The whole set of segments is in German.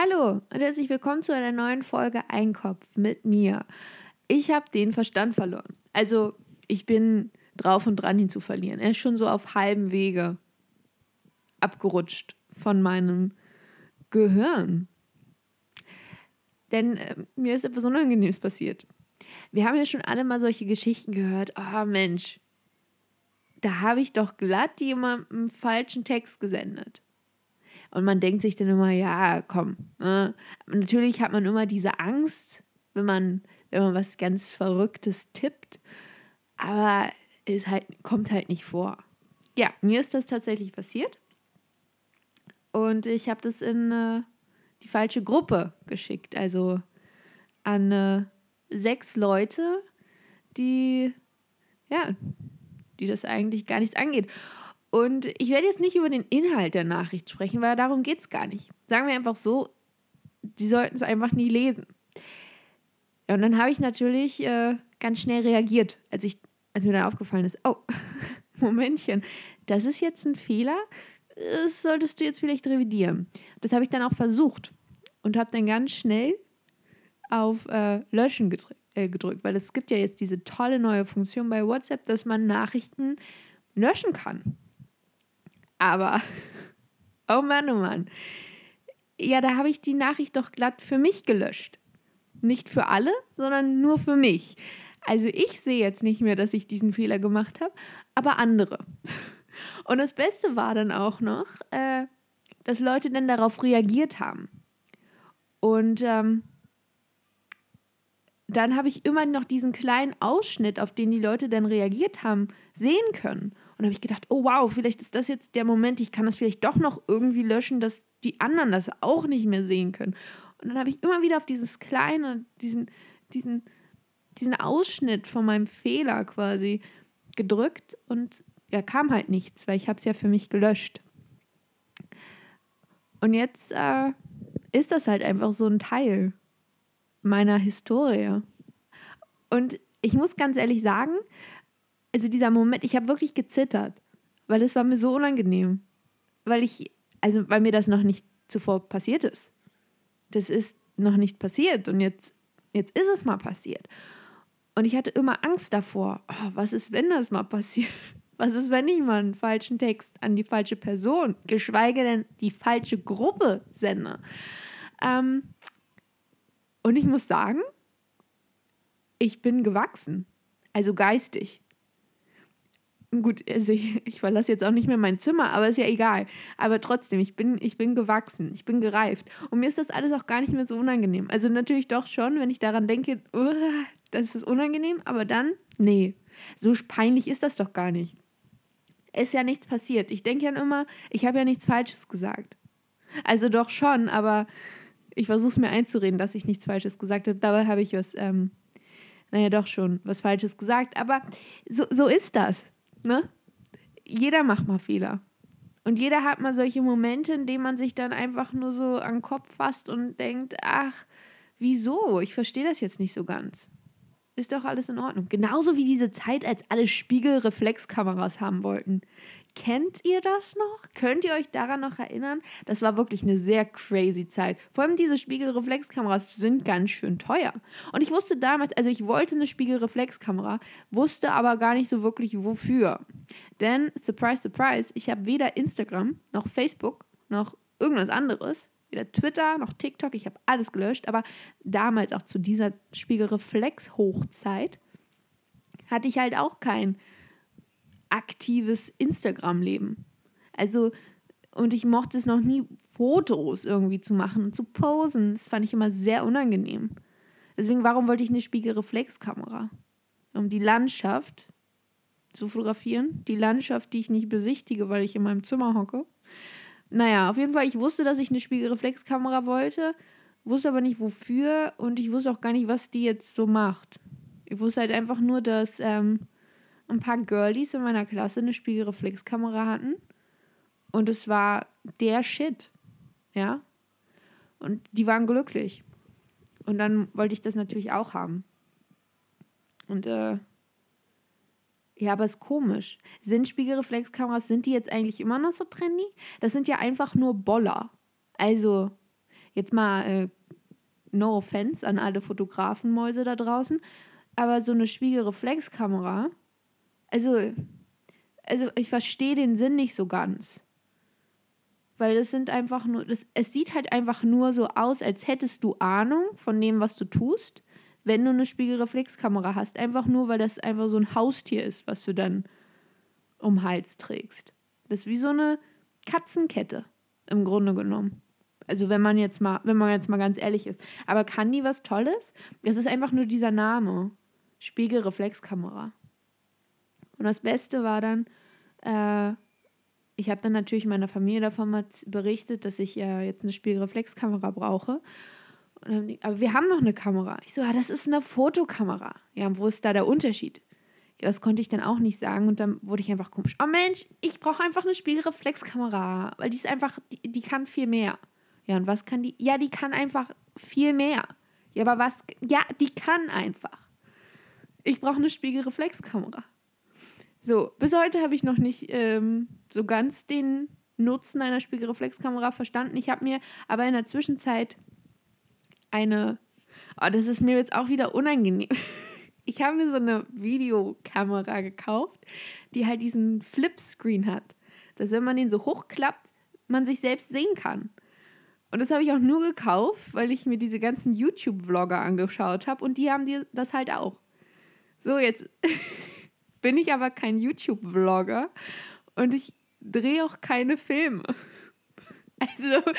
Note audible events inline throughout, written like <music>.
Hallo und herzlich willkommen zu einer neuen Folge Einkopf mit mir. Ich habe den Verstand verloren. Also ich bin drauf und dran, ihn zu verlieren. Er ist schon so auf halbem Wege abgerutscht von meinem Gehirn. Denn äh, mir ist etwas Unangenehmes passiert. Wir haben ja schon alle mal solche Geschichten gehört. Oh Mensch, da habe ich doch glatt jemandem falschen Text gesendet. Und man denkt sich dann immer, ja, komm. Ne? Natürlich hat man immer diese Angst, wenn man, wenn man was ganz Verrücktes tippt. Aber es halt, kommt halt nicht vor. Ja, mir ist das tatsächlich passiert. Und ich habe das in äh, die falsche Gruppe geschickt. Also an äh, sechs Leute, die, ja, die das eigentlich gar nichts angeht. Und ich werde jetzt nicht über den Inhalt der Nachricht sprechen, weil darum geht es gar nicht. Sagen wir einfach so, die sollten es einfach nie lesen. Ja, und dann habe ich natürlich äh, ganz schnell reagiert, als, ich, als mir dann aufgefallen ist, oh, <laughs> Momentchen, das ist jetzt ein Fehler, das solltest du jetzt vielleicht revidieren. Das habe ich dann auch versucht und habe dann ganz schnell auf äh, Löschen gedrückt, äh, gedrückt, weil es gibt ja jetzt diese tolle neue Funktion bei WhatsApp, dass man Nachrichten löschen kann. Aber, <laughs> oh Mann, oh Mann. Ja, da habe ich die Nachricht doch glatt für mich gelöscht. Nicht für alle, sondern nur für mich. Also ich sehe jetzt nicht mehr, dass ich diesen Fehler gemacht habe, aber andere. <laughs> Und das Beste war dann auch noch, äh, dass Leute dann darauf reagiert haben. Und ähm, dann habe ich immer noch diesen kleinen Ausschnitt, auf den die Leute dann reagiert haben, sehen können. Und habe ich gedacht, oh wow, vielleicht ist das jetzt der Moment, ich kann das vielleicht doch noch irgendwie löschen, dass die anderen das auch nicht mehr sehen können. Und dann habe ich immer wieder auf dieses kleine, diesen, diesen, diesen Ausschnitt von meinem Fehler quasi gedrückt und ja, kam halt nichts, weil ich habe es ja für mich gelöscht. Und jetzt äh, ist das halt einfach so ein Teil meiner Historie. Und ich muss ganz ehrlich sagen, also dieser Moment, ich habe wirklich gezittert, weil es war mir so unangenehm. Weil ich, also weil mir das noch nicht zuvor passiert ist. Das ist noch nicht passiert und jetzt, jetzt ist es mal passiert. Und ich hatte immer Angst davor, oh, was ist, wenn das mal passiert? <laughs> Was ist, wenn ich mal einen falschen Text an die falsche Person, geschweige denn die falsche Gruppe sende? Ähm, und ich muss sagen, ich bin gewachsen, also geistig gut, also ich, <laughs> ich, verlasse jetzt auch nicht mehr mein Zimmer, aber ist ja egal. Aber trotzdem, ich bin, ich bin gewachsen, ich bin gereift. Und mir ist das alles auch gar nicht mehr so unangenehm. Also natürlich doch schon, wenn ich daran denke, uh, das ist unangenehm, aber dann, nee, so peinlich ist das doch gar nicht. Ist ja nichts passiert. Ich denke ja immer, ich habe ja nichts Falsches gesagt. Also doch schon, aber ich versuche es mir einzureden, dass ich nichts Falsches gesagt habe. Dabei habe ich was, ähm, naja, doch schon was Falsches gesagt. Aber so, so ist das. Ne? Jeder macht mal Fehler. Und jeder hat mal solche Momente, in denen man sich dann einfach nur so an den Kopf fasst und denkt, ach, wieso? Ich verstehe das jetzt nicht so ganz ist doch alles in Ordnung. Genauso wie diese Zeit, als alle Spiegelreflexkameras haben wollten. Kennt ihr das noch? Könnt ihr euch daran noch erinnern? Das war wirklich eine sehr crazy Zeit. Vor allem diese Spiegelreflexkameras sind ganz schön teuer. Und ich wusste damals, also ich wollte eine Spiegelreflexkamera, wusste aber gar nicht so wirklich wofür. Denn, surprise, surprise, ich habe weder Instagram noch Facebook noch irgendwas anderes weder Twitter noch TikTok, ich habe alles gelöscht, aber damals auch zu dieser Spiegelreflex-Hochzeit hatte ich halt auch kein aktives Instagram-Leben. Also, und ich mochte es noch nie, Fotos irgendwie zu machen und zu posen. Das fand ich immer sehr unangenehm. Deswegen, warum wollte ich eine Spiegelreflexkamera? Um die Landschaft zu fotografieren. Die Landschaft, die ich nicht besichtige, weil ich in meinem Zimmer hocke. Naja, auf jeden Fall, ich wusste, dass ich eine Spiegelreflexkamera wollte, wusste aber nicht wofür und ich wusste auch gar nicht, was die jetzt so macht. Ich wusste halt einfach nur, dass ähm, ein paar Girlies in meiner Klasse eine Spiegelreflexkamera hatten und es war der Shit. Ja. Und die waren glücklich. Und dann wollte ich das natürlich auch haben. Und äh, ja, aber ist komisch. Sind Spiegelreflexkameras, sind die jetzt eigentlich immer noch so trendy? Das sind ja einfach nur Boller. Also, jetzt mal äh, no offense an alle Fotografenmäuse da draußen, aber so eine Spiegelreflexkamera, also, also ich verstehe den Sinn nicht so ganz. Weil das sind einfach nur, das, es sieht halt einfach nur so aus, als hättest du Ahnung von dem, was du tust, wenn du eine Spiegelreflexkamera hast. Einfach nur, weil das einfach so ein Haustier ist, was du dann um Hals trägst. Das ist wie so eine Katzenkette, im Grunde genommen. Also wenn man jetzt mal, wenn man jetzt mal ganz ehrlich ist. Aber kann die was Tolles? Das ist einfach nur dieser Name. Spiegelreflexkamera. Und das Beste war dann, äh, ich habe dann natürlich meiner Familie davon berichtet, dass ich ja jetzt eine Spiegelreflexkamera brauche. Die, aber wir haben noch eine Kamera. Ich so, ja, das ist eine Fotokamera. Ja, wo ist da der Unterschied? Ja, das konnte ich dann auch nicht sagen und dann wurde ich einfach komisch. Oh Mensch, ich brauche einfach eine Spiegelreflexkamera, weil die ist einfach, die, die kann viel mehr. Ja, und was kann die? Ja, die kann einfach viel mehr. Ja, aber was? Ja, die kann einfach. Ich brauche eine Spiegelreflexkamera. So, bis heute habe ich noch nicht ähm, so ganz den Nutzen einer Spiegelreflexkamera verstanden. Ich habe mir aber in der Zwischenzeit eine, oh, das ist mir jetzt auch wieder unangenehm. <laughs> Ich habe mir so eine Videokamera gekauft, die halt diesen Flipscreen hat. Dass wenn man den so hochklappt, man sich selbst sehen kann. Und das habe ich auch nur gekauft, weil ich mir diese ganzen YouTube-Vlogger angeschaut habe und die haben die das halt auch. So, jetzt <laughs> bin ich aber kein YouTube-Vlogger und ich drehe auch keine Filme. <laughs> Also,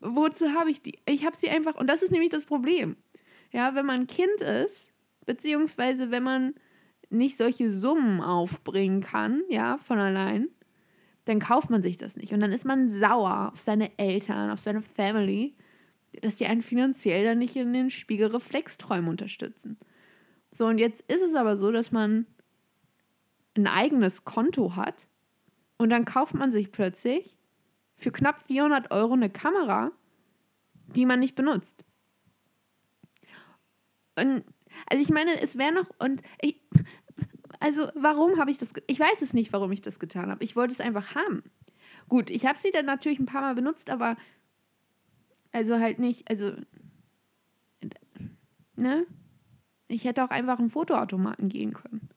wozu habe ich die? Ich habe sie einfach, und das ist nämlich das Problem. Ja, wenn man Kind ist, beziehungsweise wenn man nicht solche Summen aufbringen kann, ja, von allein, dann kauft man sich das nicht. Und dann ist man sauer auf seine Eltern, auf seine Family, dass die einen finanziell dann nicht in den Spiegelreflexträumen unterstützen. So, und jetzt ist es aber so, dass man ein eigenes Konto hat und dann kauft man sich plötzlich für knapp 400 Euro eine Kamera, die man nicht benutzt. Und also ich meine, es wäre noch und ich, also warum habe ich das? Ich weiß es nicht, warum ich das getan habe. Ich wollte es einfach haben. Gut, ich habe sie dann natürlich ein paar Mal benutzt, aber also halt nicht, also ne? Ich hätte auch einfach einen Fotoautomaten gehen können.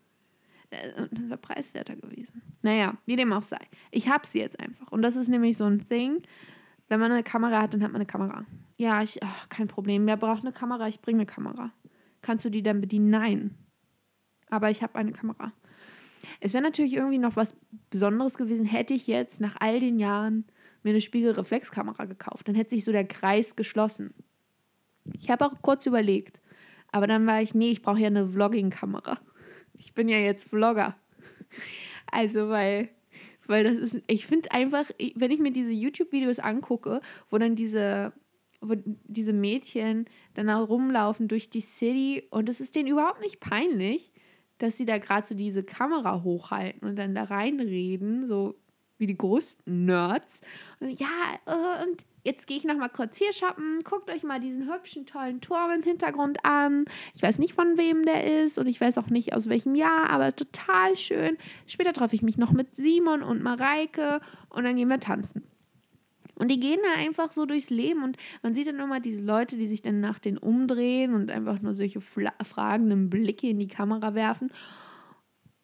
Äh, das wäre preiswerter gewesen. Naja, wie dem auch sei. Ich habe sie jetzt einfach. Und das ist nämlich so ein Thing. Wenn man eine Kamera hat, dann hat man eine Kamera. Ja, ich, ach, kein Problem. Wer braucht eine Kamera? Ich bringe eine Kamera. Kannst du die dann bedienen? Nein. Aber ich habe eine Kamera. Es wäre natürlich irgendwie noch was Besonderes gewesen, hätte ich jetzt nach all den Jahren mir eine Spiegelreflexkamera gekauft. Dann hätte sich so der Kreis geschlossen. Ich habe auch kurz überlegt. Aber dann war ich, nee, ich brauche ja eine Vlogging-Kamera. Ich bin ja jetzt Vlogger. Also, weil, weil das ist, ich finde einfach, wenn ich mir diese YouTube-Videos angucke, wo dann diese, wo diese Mädchen dann auch rumlaufen durch die City und es ist denen überhaupt nicht peinlich, dass sie da gerade so diese Kamera hochhalten und dann da reinreden, so wie die größten Nerds. Und ja, äh, und jetzt gehe ich noch mal kurz hier shoppen. Guckt euch mal diesen hübschen, tollen Turm im Hintergrund an. Ich weiß nicht, von wem der ist und ich weiß auch nicht, aus welchem Jahr, aber total schön. Später treffe ich mich noch mit Simon und Mareike und dann gehen wir tanzen. Und die gehen da einfach so durchs Leben und man sieht dann immer diese Leute, die sich dann nach denen umdrehen und einfach nur solche fragenden Blicke in die Kamera werfen.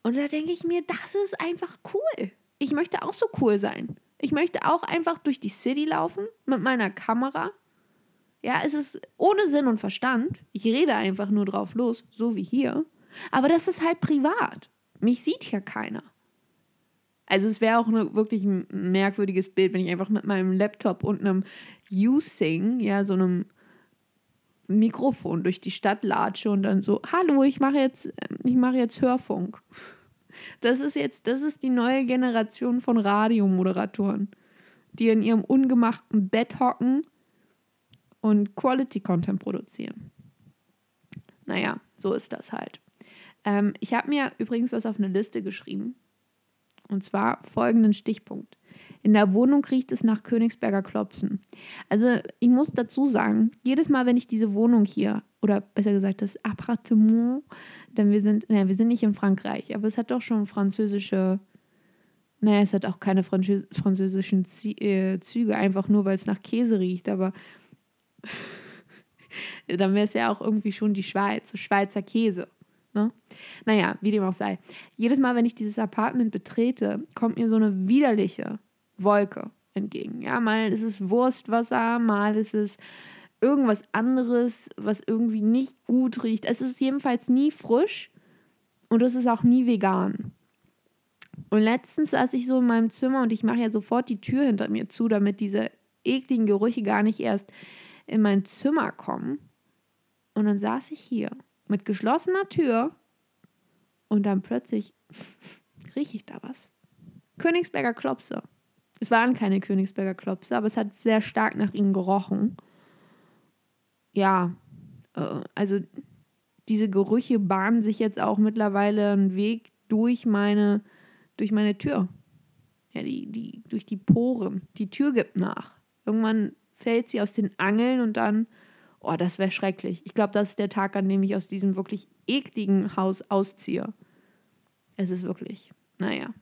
Und da denke ich mir, das ist einfach cool. Ich möchte auch so cool sein. Ich möchte auch einfach durch die City laufen mit meiner Kamera. Ja, es ist ohne Sinn und Verstand. Ich rede einfach nur drauf los, so wie hier. Aber das ist halt privat. Mich sieht hier keiner. Also es wäre auch ein wirklich merkwürdiges Bild, wenn ich einfach mit meinem Laptop und einem Using, ja, so einem Mikrofon durch die Stadt latsche und dann so, hallo, ich mache jetzt, ich mache jetzt Hörfunk. Das ist jetzt, das ist die neue Generation von Radiomoderatoren, die in ihrem ungemachten Bett hocken und Quality Content produzieren. Naja, so ist das halt. Ähm, ich habe mir übrigens was auf eine Liste geschrieben. Und zwar folgenden Stichpunkt. In der Wohnung riecht es nach Königsberger Klopsen. Also ich muss dazu sagen, jedes Mal, wenn ich diese Wohnung hier, oder besser gesagt das Appartement, denn wir sind, naja, wir sind nicht in Frankreich, aber es hat doch schon französische, naja, es hat auch keine französischen äh, Züge, einfach nur, weil es nach Käse riecht, aber <laughs> Dann wäre es ja auch irgendwie schon die Schweiz, Schweizer Käse. Ne? Naja, wie dem auch sei. Jedes Mal, wenn ich dieses Apartment betrete, kommt mir so eine widerliche Wolke entgegen. Ja, mal ist es Wurstwasser, mal ist es irgendwas anderes, was irgendwie nicht gut riecht. Es ist jedenfalls nie frisch und es ist auch nie vegan. Und letztens saß ich so in meinem Zimmer und ich mache ja sofort die Tür hinter mir zu, damit diese ekligen Gerüche gar nicht erst in mein Zimmer kommen. Und dann saß ich hier mit geschlossener Tür und dann plötzlich <laughs> rieche ich da was. Königsberger Klopse. Es waren keine Königsberger Klopse, aber es hat sehr stark nach ihnen gerochen. Ja, äh, also diese Gerüche bahnen sich jetzt auch mittlerweile einen Weg durch meine, durch meine Tür. Ja, die, die, durch die Poren. Die Tür gibt nach. Irgendwann fällt sie aus den Angeln und dann, oh, das wäre schrecklich. Ich glaube, das ist der Tag, an dem ich aus diesem wirklich ekligen Haus ausziehe. Es ist wirklich, naja,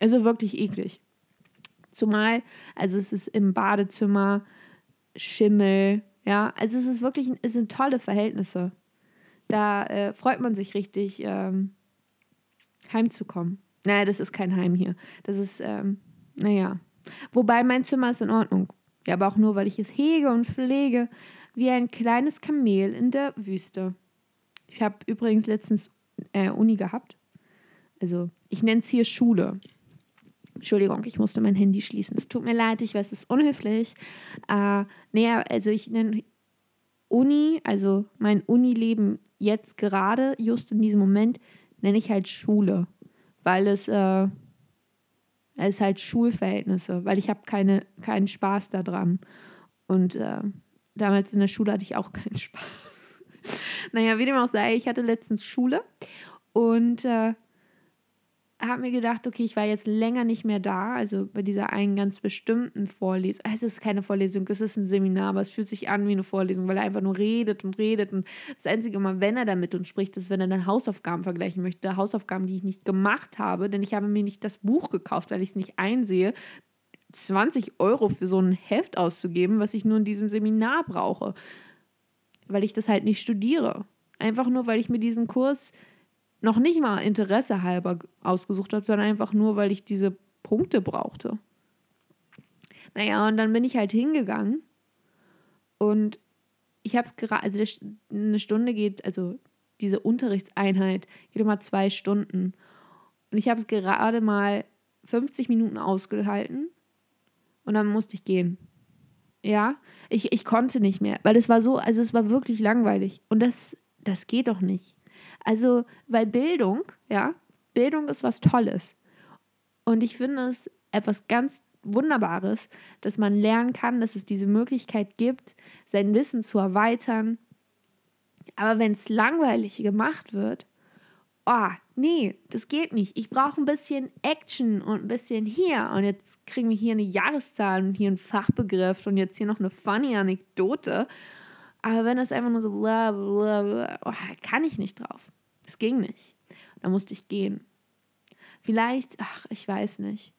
also wirklich eklig. Zumal, also es ist im Badezimmer Schimmel, ja, also es ist wirklich, es sind tolle Verhältnisse. Da äh, freut man sich richtig, ähm, heimzukommen. Naja, das ist kein Heim hier. Das ist, ähm, naja. Wobei mein Zimmer ist in Ordnung. Ja, aber auch nur, weil ich es hege und pflege, wie ein kleines Kamel in der Wüste. Ich habe übrigens letztens äh, Uni gehabt. Also, ich nenne es hier Schule. Entschuldigung, ich musste mein Handy schließen. Es tut mir leid, ich weiß, es ist unhöflich. Äh, naja, also ich nenne Uni, also mein Unileben jetzt gerade, just in diesem Moment, nenne ich halt Schule, weil es, äh, es ist halt Schulverhältnisse, weil ich habe keine, keinen Spaß daran. Und äh, damals in der Schule hatte ich auch <laughs> keinen Spaß. naja, wie dem auch sei, ich hatte letztens Schule und äh, habe mir gedacht, okay, ich war jetzt länger nicht mehr da, also bei dieser einen ganz bestimmten Vorlesung. Es ist keine Vorlesung, es ist ein Seminar, aber es fühlt sich an wie eine Vorlesung, weil er einfach nur redet und redet. Und das Einzige Mal, wenn er da mit uns spricht, ist, wenn er dann Hausaufgaben vergleichen möchte. Hausaufgaben, die ich nicht gemacht habe, denn ich habe mir nicht das Buch gekauft, weil ich es nicht einsehe, 20 Euro für so ein Heft auszugeben, was ich nur in diesem Seminar brauche. Weil ich das halt nicht studiere. Einfach nur, weil ich mir diesen Kurs noch nicht mal Interesse halber ausgesucht habe, sondern einfach nur, weil ich diese Punkte brauchte. Naja, und dann bin ich halt hingegangen und ich habe es gerade, also eine Stunde geht, also diese Unterrichtseinheit geht immer zwei Stunden. Und ich habe es gerade mal 50 Minuten ausgehalten und dann musste ich gehen. Ja, ich, ich konnte nicht mehr, weil es war so, also es war wirklich langweilig. Und das, das geht doch nicht. Also, weil Bildung, ja, Bildung ist was Tolles. Und ich finde es etwas ganz Wunderbares, dass man lernen kann, dass es diese Möglichkeit gibt, sein Wissen zu erweitern. Aber wenn es langweilig gemacht wird, oh, nee, das geht nicht. Ich brauche ein bisschen Action und ein bisschen hier. Und jetzt kriegen wir hier eine Jahreszahl und hier einen Fachbegriff und jetzt hier noch eine funny Anekdote. Aber wenn das einfach nur so bla bla bla, oh, kann ich nicht drauf. Es ging nicht. Da musste ich gehen. Vielleicht, ach, ich weiß nicht.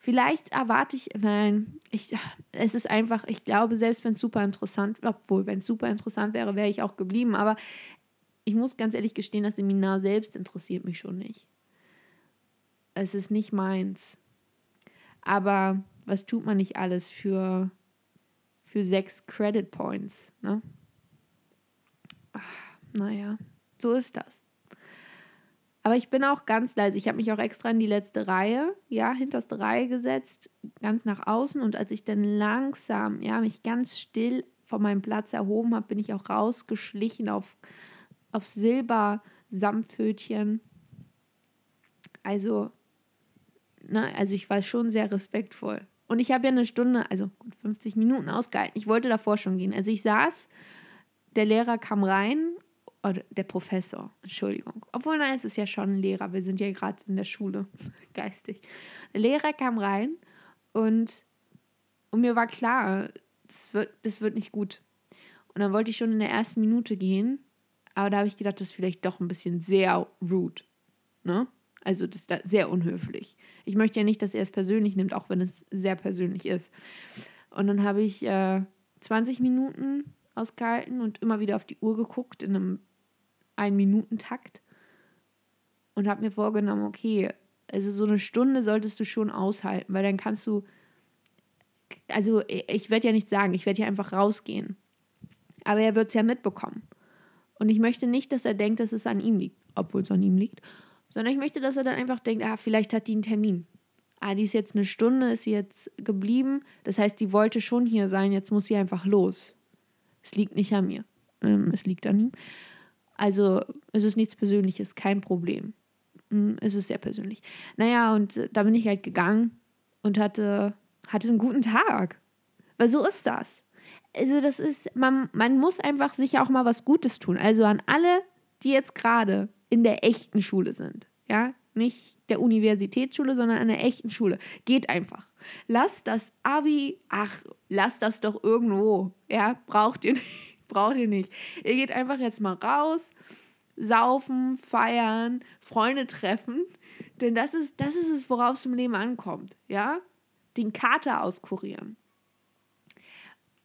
Vielleicht erwarte ich, nein, ich, es ist einfach, ich glaube, selbst wenn es super interessant, obwohl, wenn es super interessant wäre, wäre ich auch geblieben, aber ich muss ganz ehrlich gestehen, das Seminar selbst interessiert mich schon nicht. Es ist nicht meins. Aber was tut man nicht alles für für sechs Credit Points. Ne? Ach, naja, so ist das. Aber ich bin auch ganz leise. Ich habe mich auch extra in die letzte Reihe, ja, hinterste Reihe gesetzt, ganz nach außen. Und als ich dann langsam, ja, mich ganz still von meinem Platz erhoben habe, bin ich auch rausgeschlichen auf, auf Silber-Samtpfötchen. Also, ne, also ich war schon sehr respektvoll. Und ich habe ja eine Stunde, also 50 Minuten ausgehalten. Ich wollte davor schon gehen. Also ich saß, der Lehrer kam rein, oder der Professor, Entschuldigung. Obwohl, nein, es ist ja schon ein Lehrer. Wir sind ja gerade in der Schule, <laughs> geistig. Der Lehrer kam rein und, und mir war klar, das wird, das wird nicht gut. Und dann wollte ich schon in der ersten Minute gehen, aber da habe ich gedacht, das ist vielleicht doch ein bisschen sehr rude. Ne? Also das ist sehr unhöflich. Ich möchte ja nicht, dass er es persönlich nimmt, auch wenn es sehr persönlich ist. Und dann habe ich äh, 20 Minuten ausgehalten und immer wieder auf die Uhr geguckt in einem Ein-Minuten-Takt und habe mir vorgenommen, okay, also so eine Stunde solltest du schon aushalten, weil dann kannst du, also ich werde ja nicht sagen, ich werde ja einfach rausgehen. Aber er wird es ja mitbekommen. Und ich möchte nicht, dass er denkt, dass es an ihm liegt, obwohl es an ihm liegt, sondern ich möchte, dass er dann einfach denkt, ah, vielleicht hat die einen Termin. Ah, die ist jetzt eine Stunde, ist sie jetzt geblieben. Das heißt, die wollte schon hier sein, jetzt muss sie einfach los. Es liegt nicht an mir. Ähm, es liegt an ihm. Also es ist nichts Persönliches, kein Problem. Hm, es ist sehr persönlich. Naja, und da bin ich halt gegangen und hatte, hatte einen guten Tag. Weil so ist das. Also, das ist, man, man muss einfach sich auch mal was Gutes tun. Also an alle, die jetzt gerade in der echten Schule sind. Ja, nicht der Universitätsschule, sondern an der echten Schule. Geht einfach. Lasst das Abi, ach, lasst das doch irgendwo. Ja, braucht ihr nicht. Braucht ihr nicht. Ihr geht einfach jetzt mal raus, saufen, feiern, Freunde treffen. Denn das ist, das ist es, worauf es im Leben ankommt. Ja? Den Kater auskurieren.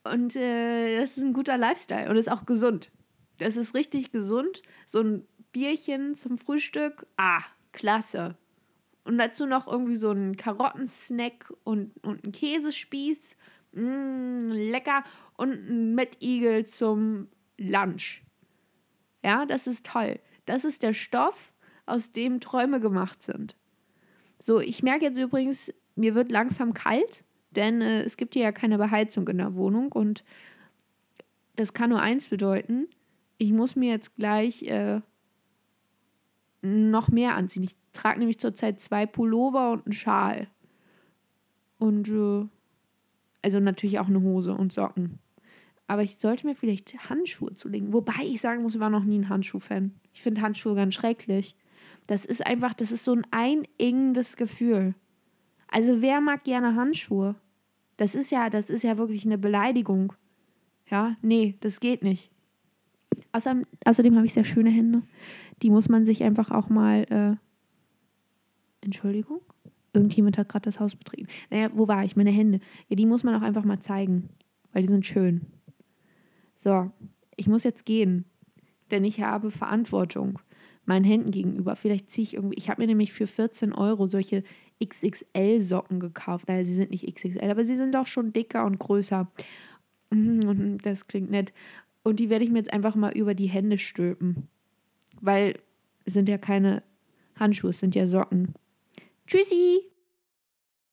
Und äh, das ist ein guter Lifestyle und ist auch gesund. Das ist richtig gesund. So ein Bierchen zum Frühstück, ah, klasse. Und dazu noch irgendwie so ein Karottensnack und, und ein Käsespieß, mm, lecker. Und ein Mettigel zum Lunch. Ja, das ist toll. Das ist der Stoff, aus dem Träume gemacht sind. So, ich merke jetzt übrigens, mir wird langsam kalt, denn äh, es gibt hier ja keine Beheizung in der Wohnung und das kann nur eins bedeuten. Ich muss mir jetzt gleich äh, noch mehr anziehen. Ich trage nämlich zurzeit zwei Pullover und einen Schal. Und äh, also natürlich auch eine Hose und Socken. Aber ich sollte mir vielleicht Handschuhe zulegen. Wobei ich sagen muss, ich war noch nie ein Handschuh-Fan. Ich finde Handschuhe ganz schrecklich. Das ist einfach, das ist so ein einengendes Gefühl. Also wer mag gerne Handschuhe? Das ist ja, das ist ja wirklich eine Beleidigung. Ja, nee, das geht nicht. Außerdem, außerdem habe ich sehr schöne Hände. Die muss man sich einfach auch mal. Äh Entschuldigung? Irgendjemand hat gerade das Haus betrieben. Naja, wo war ich? Meine Hände. Ja, die muss man auch einfach mal zeigen, weil die sind schön. So, ich muss jetzt gehen, denn ich habe Verantwortung meinen Händen gegenüber. Vielleicht ziehe ich irgendwie. Ich habe mir nämlich für 14 Euro solche XXL-Socken gekauft. Naja, sie sind nicht XXL, aber sie sind doch schon dicker und größer. <laughs> Das klingt nett. Und die werde ich mir jetzt einfach mal über die Hände stülpen. Weil es sind ja keine Handschuhe, es sind ja Socken. 举起。